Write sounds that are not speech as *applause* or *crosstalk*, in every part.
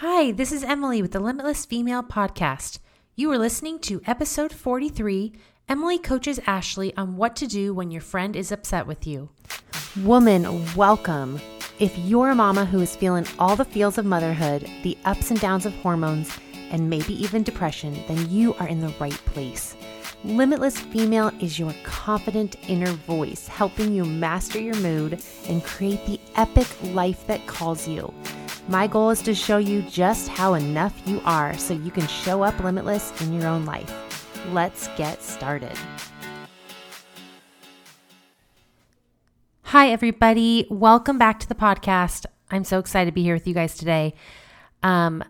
Hi, this is Emily with the Limitless Female Podcast. You are listening to episode 43. Emily coaches Ashley on what to do when your friend is upset with you. Woman, welcome. If you're a mama who is feeling all the feels of motherhood, the ups and downs of hormones, and maybe even depression, then you are in the right place. Limitless Female is your confident inner voice, helping you master your mood and create the epic life that calls you. My goal is to show you just how enough you are so you can show up limitless in your own life. Let's get started. Hi, everybody. Welcome back to the podcast. I'm so excited to be here with you guys today. Um,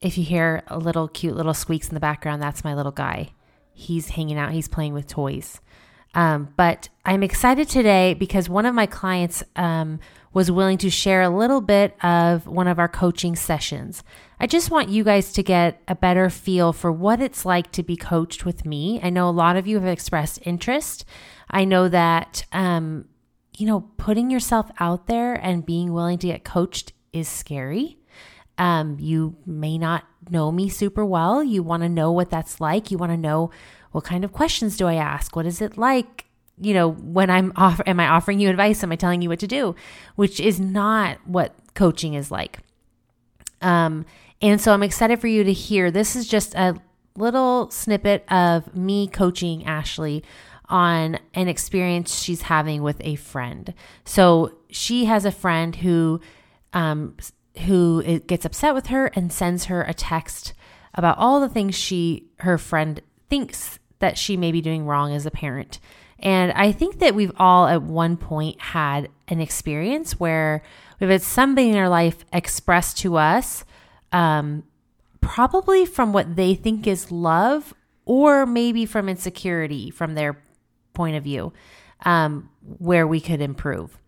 if you hear a little cute little squeaks in the background, that's my little guy. He's hanging out, he's playing with toys. Um, but I'm excited today because one of my clients um, was willing to share a little bit of one of our coaching sessions. I just want you guys to get a better feel for what it's like to be coached with me. I know a lot of you have expressed interest. I know that, um, you know, putting yourself out there and being willing to get coached is scary. Um, you may not know me super well. You want to know what that's like. You want to know what kind of questions do I ask? What is it like? You know, when I'm off, am I offering you advice? Am I telling you what to do? Which is not what coaching is like. Um, and so I'm excited for you to hear. This is just a little snippet of me coaching Ashley on an experience she's having with a friend. So she has a friend who um, who gets upset with her and sends her a text about all the things she her friend thinks that she may be doing wrong as a parent. And I think that we've all at one point had an experience where we've had somebody in our life express to us, um, probably from what they think is love, or maybe from insecurity from their point of view, um, where we could improve.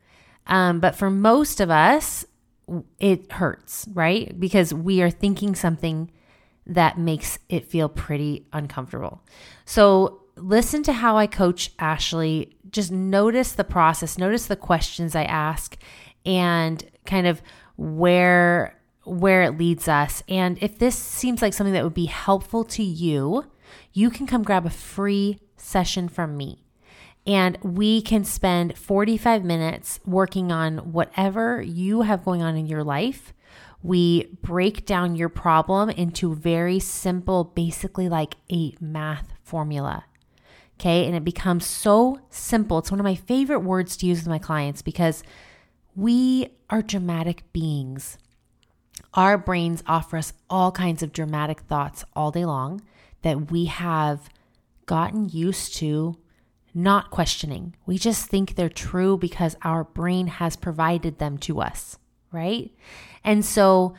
Um, but for most of us, it hurts, right? Because we are thinking something that makes it feel pretty uncomfortable. So, listen to how I coach Ashley. Just notice the process, notice the questions I ask and kind of where where it leads us. And if this seems like something that would be helpful to you, you can come grab a free session from me and we can spend 45 minutes working on whatever you have going on in your life. We break down your problem into very simple, basically like a math formula. Okay. And it becomes so simple. It's one of my favorite words to use with my clients because we are dramatic beings. Our brains offer us all kinds of dramatic thoughts all day long that we have gotten used to not questioning. We just think they're true because our brain has provided them to us, right? And so,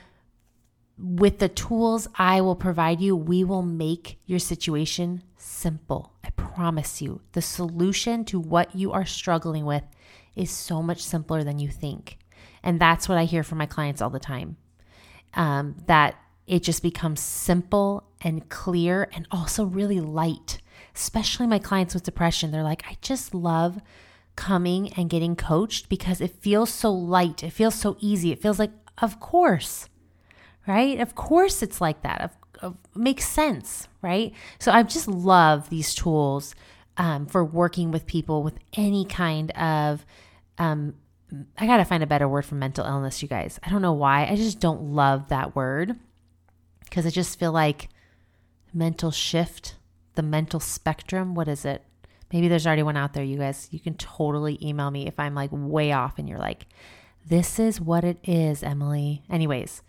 with the tools I will provide you, we will make your situation simple. I promise you. The solution to what you are struggling with is so much simpler than you think. And that's what I hear from my clients all the time. Um, that it just becomes simple and clear and also really light especially my clients with depression. They're like, I just love coming and getting coached because it feels so light. It feels so easy. It feels like, of course, right? Of course it's like that. Of, of makes sense, right? So I just love these tools um, for working with people with any kind of um, I got to find a better word for mental illness, you guys. I don't know why. I just don't love that word because I just feel like mental shift the mental spectrum. What is it? Maybe there's already one out there, you guys. You can totally email me if I'm like way off and you're like, this is what it is, Emily. Anyways,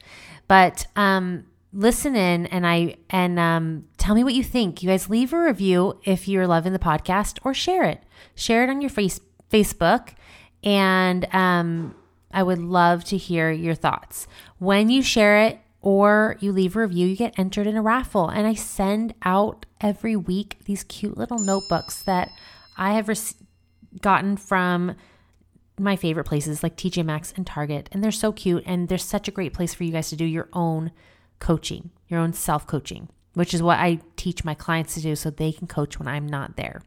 but um, listen in and I and um, tell me what you think. You guys leave a review if you're loving the podcast or share it. Share it on your face Facebook, and um, I would love to hear your thoughts. When you share it, or you leave a review, you get entered in a raffle. And I send out every week these cute little notebooks that I have rec- gotten from my favorite places like TJ Maxx and Target. And they're so cute. And they're such a great place for you guys to do your own coaching, your own self coaching, which is what I teach my clients to do so they can coach when I'm not there.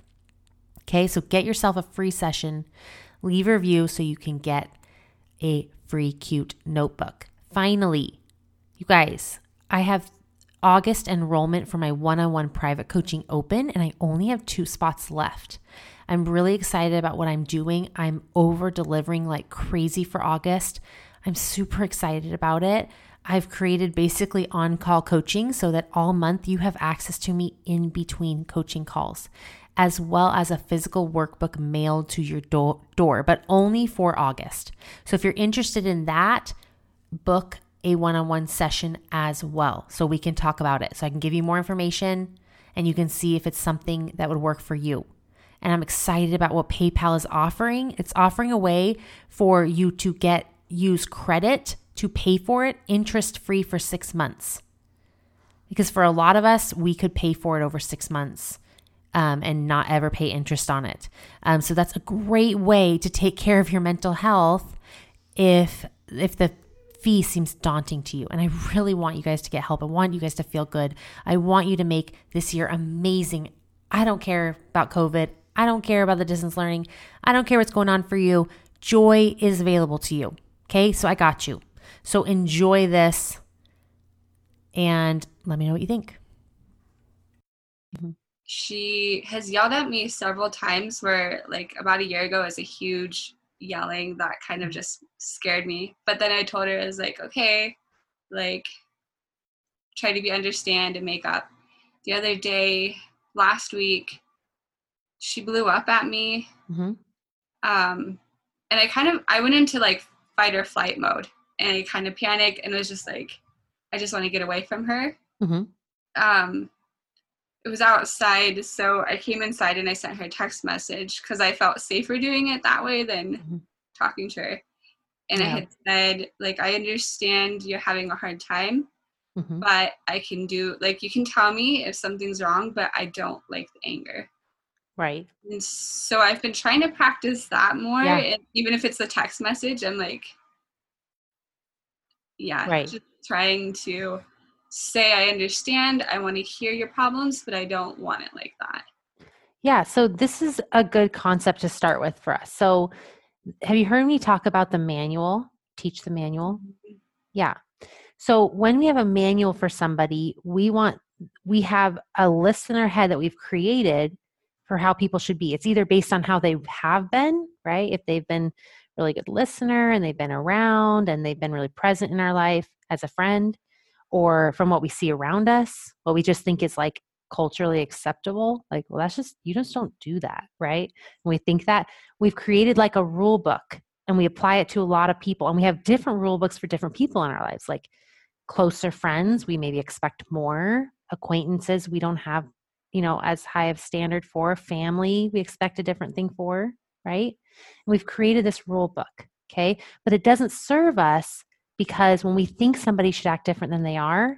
Okay, so get yourself a free session, leave a review so you can get a free cute notebook. Finally, You guys, I have August enrollment for my one on one private coaching open, and I only have two spots left. I'm really excited about what I'm doing. I'm over delivering like crazy for August. I'm super excited about it. I've created basically on call coaching so that all month you have access to me in between coaching calls, as well as a physical workbook mailed to your do- door, but only for August. So if you're interested in that, book a one on one session as well so we can talk about it. So I can give you more information and you can see if it's something that would work for you. And I'm excited about what PayPal is offering. It's offering a way for you to get use credit to pay for it interest free for six months. Because for a lot of us, we could pay for it over six months um, and not ever pay interest on it. Um, so that's a great way to take care of your mental health if if the fee seems daunting to you. And I really want you guys to get help. I want you guys to feel good. I want you to make this year amazing. I don't care about COVID. I don't care about the distance learning. I don't care what's going on for you. Joy is available to you. Okay, so I got you. So enjoy this and let me know what you think. Mm-hmm. She has yelled at me several times where like about a year ago was a huge yelling that kind of just scared me. But then I told her I was like, okay, like try to be understand and make up. The other day, last week, she blew up at me. Mm-hmm. Um, and I kind of I went into like fight or flight mode, and I kind of panicked and was just like, I just want to get away from her. Mm-hmm. Um, it was outside, so I came inside and I sent her a text message because I felt safer doing it that way than mm-hmm. talking to her. And yeah. I had said, like, I understand you're having a hard time, mm-hmm. but I can do like you can tell me if something's wrong, but I don't like the anger. Right. And so I've been trying to practice that more. Yeah. And even if it's a text message, I'm like, yeah, right. just trying to say, I understand, I want to hear your problems, but I don't want it like that. Yeah. So this is a good concept to start with for us. So have you heard me talk about the manual? Teach the manual? Mm-hmm. Yeah. So when we have a manual for somebody, we want we have a list in our head that we've created for how people should be. It's either based on how they have been, right? If they've been really good listener and they've been around and they've been really present in our life as a friend, or from what we see around us, what we just think is like culturally acceptable. Like, well, that's just, you just don't do that, right? And we think that we've created like a rule book and we apply it to a lot of people. And we have different rule books for different people in our lives. Like closer friends, we maybe expect more. Acquaintances, we don't have you know as high of standard for family we expect a different thing for right? And we've created this rule book okay? But it doesn't serve us because when we think somebody should act different than they are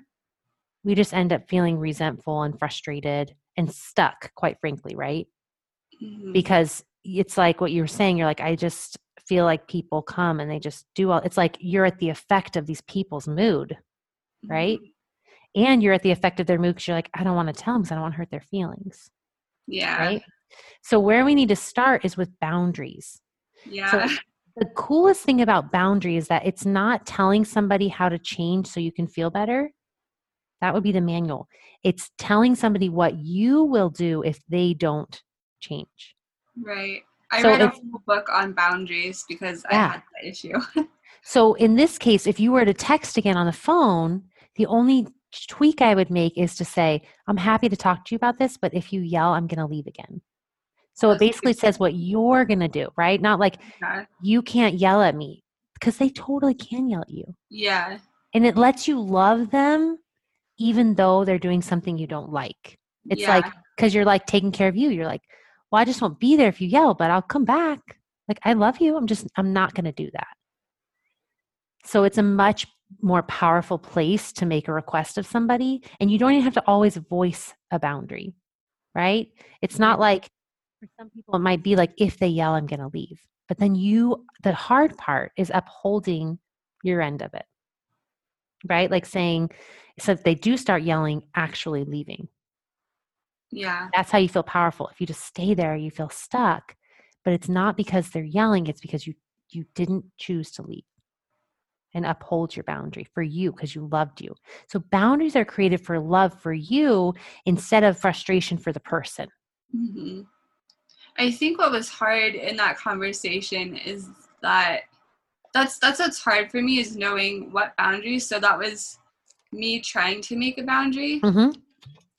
we just end up feeling resentful and frustrated and stuck quite frankly right? Mm-hmm. because it's like what you were saying you're like i just feel like people come and they just do all it's like you're at the effect of these people's mood right? Mm-hmm and you're at the effect of their mood because you're like, I don't want to tell them because I don't want to hurt their feelings. Yeah. Right. So where we need to start is with boundaries. Yeah. So *laughs* the coolest thing about boundary is that it's not telling somebody how to change so you can feel better. That would be the manual. It's telling somebody what you will do if they don't change. Right. I so read a whole book on boundaries because yeah. I had that issue. *laughs* so in this case, if you were to text again on the phone, the only tweak I would make is to say, I'm happy to talk to you about this, but if you yell, I'm going to leave again. So it basically says what you're going to do, right? Not like okay. you can't yell at me because they totally can yell at you. Yeah. And it lets you love them even though they're doing something you don't like. It's yeah. like, because you're like taking care of you. You're like, well, I just won't be there if you yell, but I'll come back. Like, I love you. I'm just, I'm not going to do that. So it's a much more powerful place to make a request of somebody and you don't even have to always voice a boundary right? It's not like for some people it might be like if they yell i'm going to leave. But then you the hard part is upholding your end of it right? Like saying so if they do start yelling actually leaving. Yeah. That's how you feel powerful. If you just stay there you feel stuck but it's not because they're yelling it's because you you didn't choose to leave and uphold your boundary for you because you loved you. So boundaries are created for love for you instead of frustration for the person. Mm-hmm. I think what was hard in that conversation is that that's that's what's hard for me is knowing what boundaries. So that was me trying to make a boundary. Mm-hmm.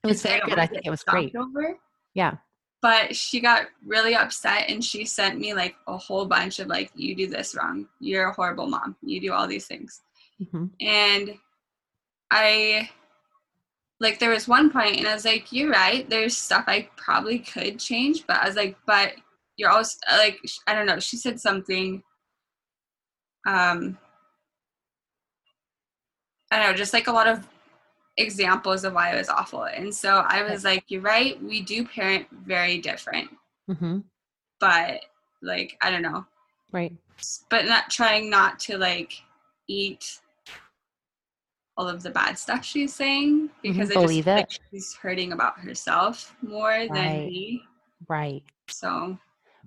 It was very good. I think it was great. Over. Yeah. But she got really upset and she sent me like a whole bunch of like, you do this wrong. You're a horrible mom. You do all these things. Mm-hmm. And I like there was one point and I was like, You're right, there's stuff I probably could change, but I was like, but you're also like I don't know, she said something um I don't know, just like a lot of examples of why it was awful. And so I was like, You're right, we do parent very different. Mm-hmm. But like, I don't know. Right. But not trying not to like eat all of the bad stuff she's saying because mm-hmm. I believe just. Like she's hurting about herself more right. than me. Right. So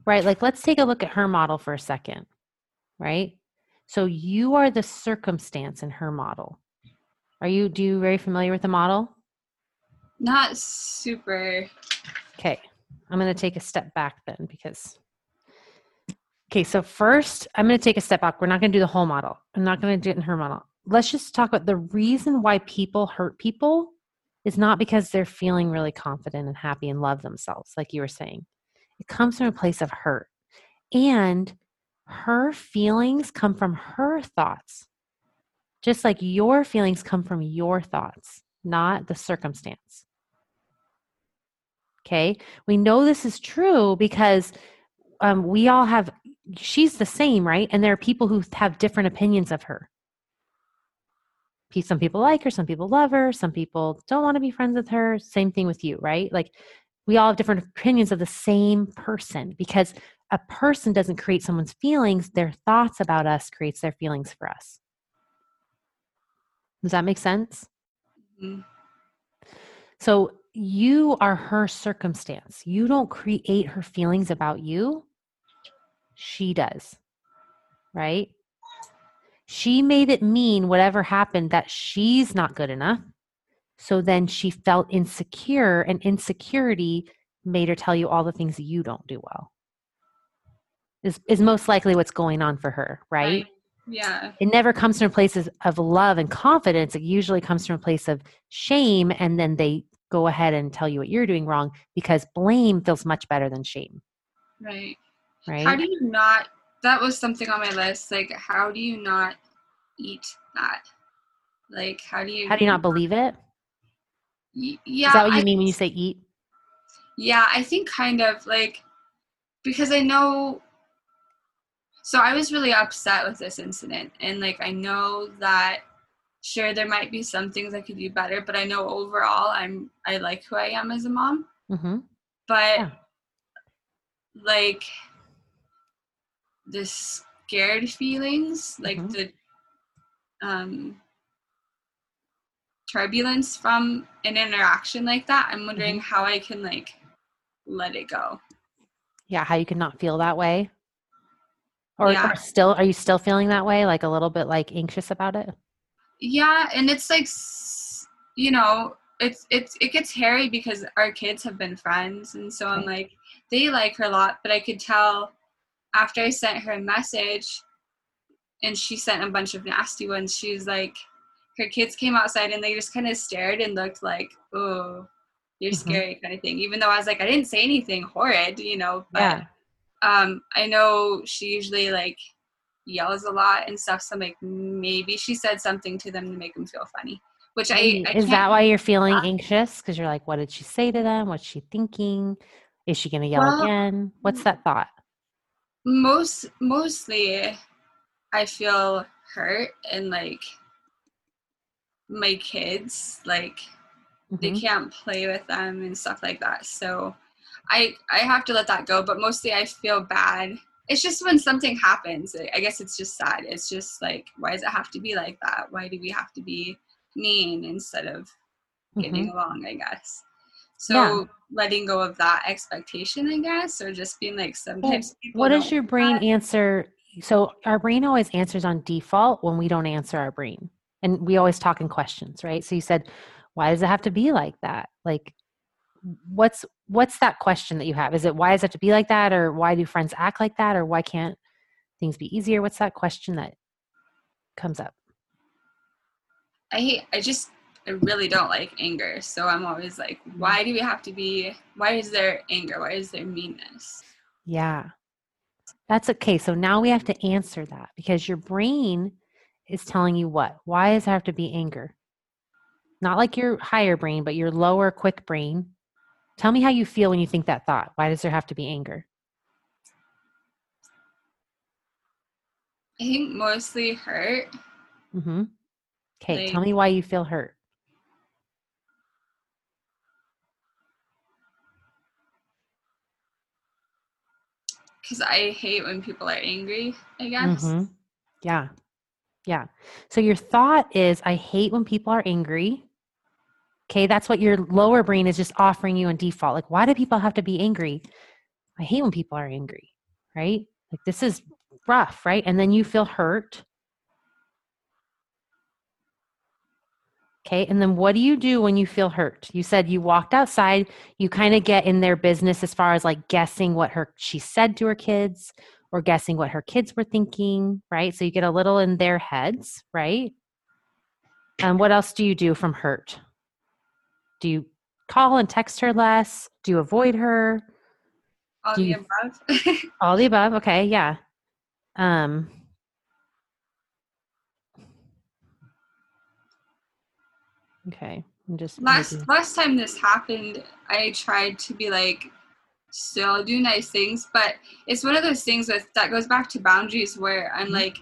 Right. Like let's take a look at her model for a second. Right? So you are the circumstance in her model. Are you do you very familiar with the model? Not super. Okay. I'm going to take a step back then because Okay, so first I'm going to take a step back. We're not going to do the whole model. I'm not going to do it in her model let's just talk about the reason why people hurt people is not because they're feeling really confident and happy and love themselves, like you were saying. It comes from a place of hurt. And her feelings come from her thoughts, just like your feelings come from your thoughts, not the circumstance. Okay, we know this is true because um, we all have, she's the same, right? And there are people who have different opinions of her some people like her, some people love her, some people don't want to be friends with her. Same thing with you, right? Like we all have different opinions of the same person because a person doesn't create someone's feelings, their thoughts about us creates their feelings for us. Does that make sense? Mm-hmm. So you are her circumstance. You don't create her feelings about you. She does. Right? She made it mean whatever happened that she's not good enough. So then she felt insecure, and insecurity made her tell you all the things that you don't do well. Is is most likely what's going on for her, right? right. Yeah. It never comes from places of love and confidence. It usually comes from a place of shame, and then they go ahead and tell you what you're doing wrong because blame feels much better than shame. Right. Right. How do you not that was something on my list. Like, how do you not eat that? Like, how do you? How do you not believe it? Y- yeah. Is that what you I, mean when you say eat? Yeah, I think kind of like because I know. So I was really upset with this incident, and like I know that sure there might be some things I could do better, but I know overall I'm I like who I am as a mom. Mm-hmm. But yeah. like the scared feelings, like mm-hmm. the um, turbulence from an interaction like that. I'm wondering mm-hmm. how I can like let it go. Yeah, how you can not feel that way. Or, yeah. or still are you still feeling that way like a little bit like anxious about it? Yeah, and it's like you know, it's it's it gets hairy because our kids have been friends and so I'm like they like her a lot, but I could tell after I sent her a message and she sent a bunch of nasty ones, she was like, her kids came outside and they just kind of stared and looked like, oh, you're mm-hmm. scary kind of thing. Even though I was like, I didn't say anything horrid, you know, but yeah. Um, I know she usually like yells a lot and stuff. So I'm like, maybe she said something to them to make them feel funny. Which I, I is that why you're feeling anxious? Because you're like, what did she say to them? What's she thinking? Is she going to yell well, again? What's that thought? most mostly I feel hurt and like my kids like mm-hmm. they can't play with them and stuff like that. So I I have to let that go, but mostly I feel bad. It's just when something happens, I guess it's just sad. It's just like why does it have to be like that? Why do we have to be mean instead of getting mm-hmm. along, I guess. So yeah. letting go of that expectation, I guess, or just being like sometimes well, what does your brain that. answer so our brain always answers on default when we don't answer our brain. And we always talk in questions, right? So you said, why does it have to be like that? Like what's what's that question that you have? Is it why does it have to be like that or why do friends act like that or why can't things be easier? What's that question that comes up? I hate I just I really don't like anger. So I'm always like, mm-hmm. why do we have to be why is there anger? Why is there meanness? Yeah. That's okay. So now we have to answer that because your brain is telling you what? Why does there have to be anger? Not like your higher brain, but your lower quick brain. Tell me how you feel when you think that thought. Why does there have to be anger? I think mostly hurt. Mm-hmm. Okay, like, tell me why you feel hurt. Because I hate when people are angry, I guess. Mm-hmm. Yeah. Yeah. So your thought is, I hate when people are angry. Okay. That's what your lower brain is just offering you in default. Like, why do people have to be angry? I hate when people are angry, right? Like, this is rough, right? And then you feel hurt. Okay. And then what do you do when you feel hurt? You said you walked outside, you kind of get in their business as far as like guessing what her she said to her kids or guessing what her kids were thinking, right? So you get a little in their heads, right? And what else do you do from hurt? Do you call and text her less? Do you avoid her? All do the you, above. *laughs* all the above. Okay, yeah. Um Okay. I'm just last maybe. last time this happened, I tried to be like still do nice things, but it's one of those things that that goes back to boundaries where I'm mm-hmm. like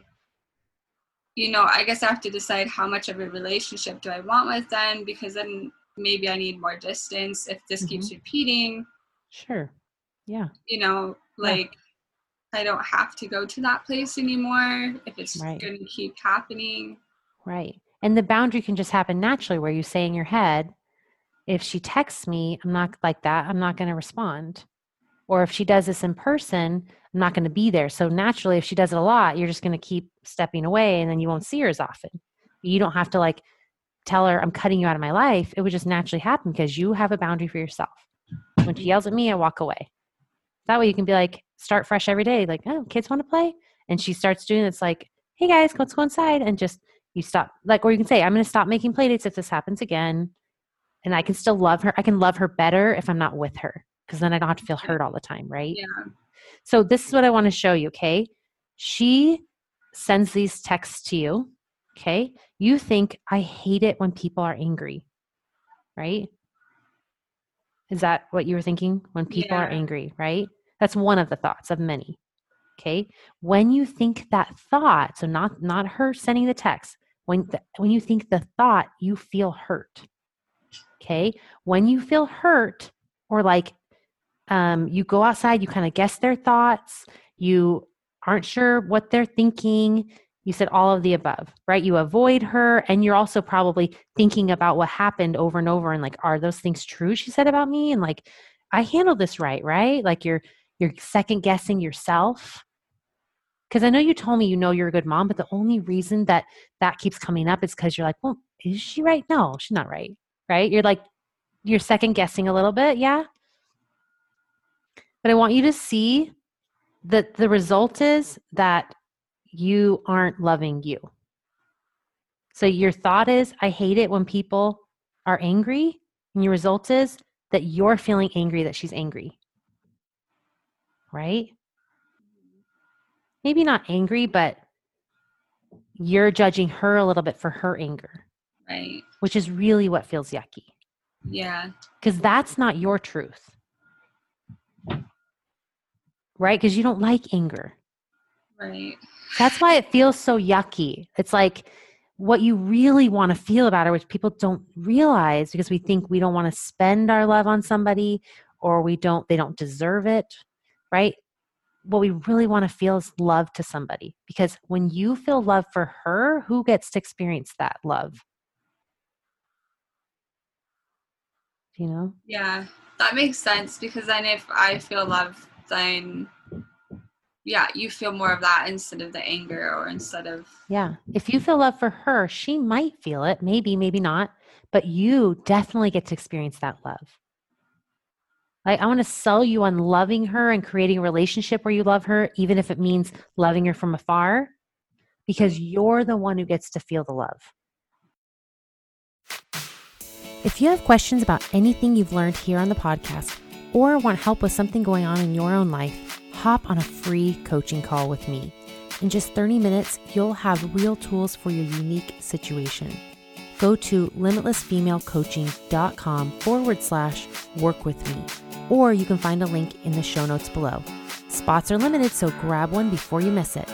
you know, I guess I have to decide how much of a relationship do I want with them because then maybe I need more distance if this mm-hmm. keeps repeating. Sure. Yeah. You know, like yeah. I don't have to go to that place anymore if it's right. going to keep happening. Right. And the boundary can just happen naturally where you say in your head, if she texts me, I'm not like that, I'm not going to respond. Or if she does this in person, I'm not going to be there. So naturally, if she does it a lot, you're just going to keep stepping away and then you won't see her as often. You don't have to like tell her, I'm cutting you out of my life. It would just naturally happen because you have a boundary for yourself. When she yells at me, I walk away. That way you can be like, start fresh every day. Like, oh, kids want to play. And she starts doing it's like, hey guys, let's go inside and just you stop like or you can say i'm going to stop making playdates if this happens again and i can still love her i can love her better if i'm not with her because then i don't have to feel hurt all the time right yeah so this is what i want to show you okay she sends these texts to you okay you think i hate it when people are angry right is that what you were thinking when people yeah. are angry right that's one of the thoughts of many okay when you think that thought so not not her sending the text when the, when you think the thought, you feel hurt. Okay? When you feel hurt or like um, you go outside, you kind of guess their thoughts, you aren't sure what they're thinking, you said all of the above, right? You avoid her and you're also probably thinking about what happened over and over and like are those things true she said about me and like I handled this right, right? Like you're you're second guessing yourself because I know you told me you know you're a good mom, but the only reason that that keeps coming up is because you're like, well, is she right? No, she's not right. Right? You're like, you're second guessing a little bit. Yeah. But I want you to see that the result is that you aren't loving you. So your thought is, I hate it when people are angry. And your result is that you're feeling angry that she's angry. Right? maybe not angry, but you're judging her a little bit for her anger. Right. Which is really what feels yucky. Yeah. Because that's not your truth. Right? Because you don't like anger. Right. That's why it feels so yucky. It's like what you really want to feel about her, which people don't realize because we think we don't want to spend our love on somebody or we don't, they don't deserve it. Right? what we really want to feel is love to somebody because when you feel love for her, who gets to experience that love? You know? Yeah, that makes sense because then if I feel love, then yeah, you feel more of that instead of the anger or instead of Yeah. If you feel love for her, she might feel it, maybe, maybe not, but you definitely get to experience that love. Like, I want to sell you on loving her and creating a relationship where you love her, even if it means loving her from afar, because you're the one who gets to feel the love. If you have questions about anything you've learned here on the podcast or want help with something going on in your own life, hop on a free coaching call with me. In just 30 minutes, you'll have real tools for your unique situation. Go to limitlessfemalecoaching.com forward slash work with me, or you can find a link in the show notes below. Spots are limited, so grab one before you miss it.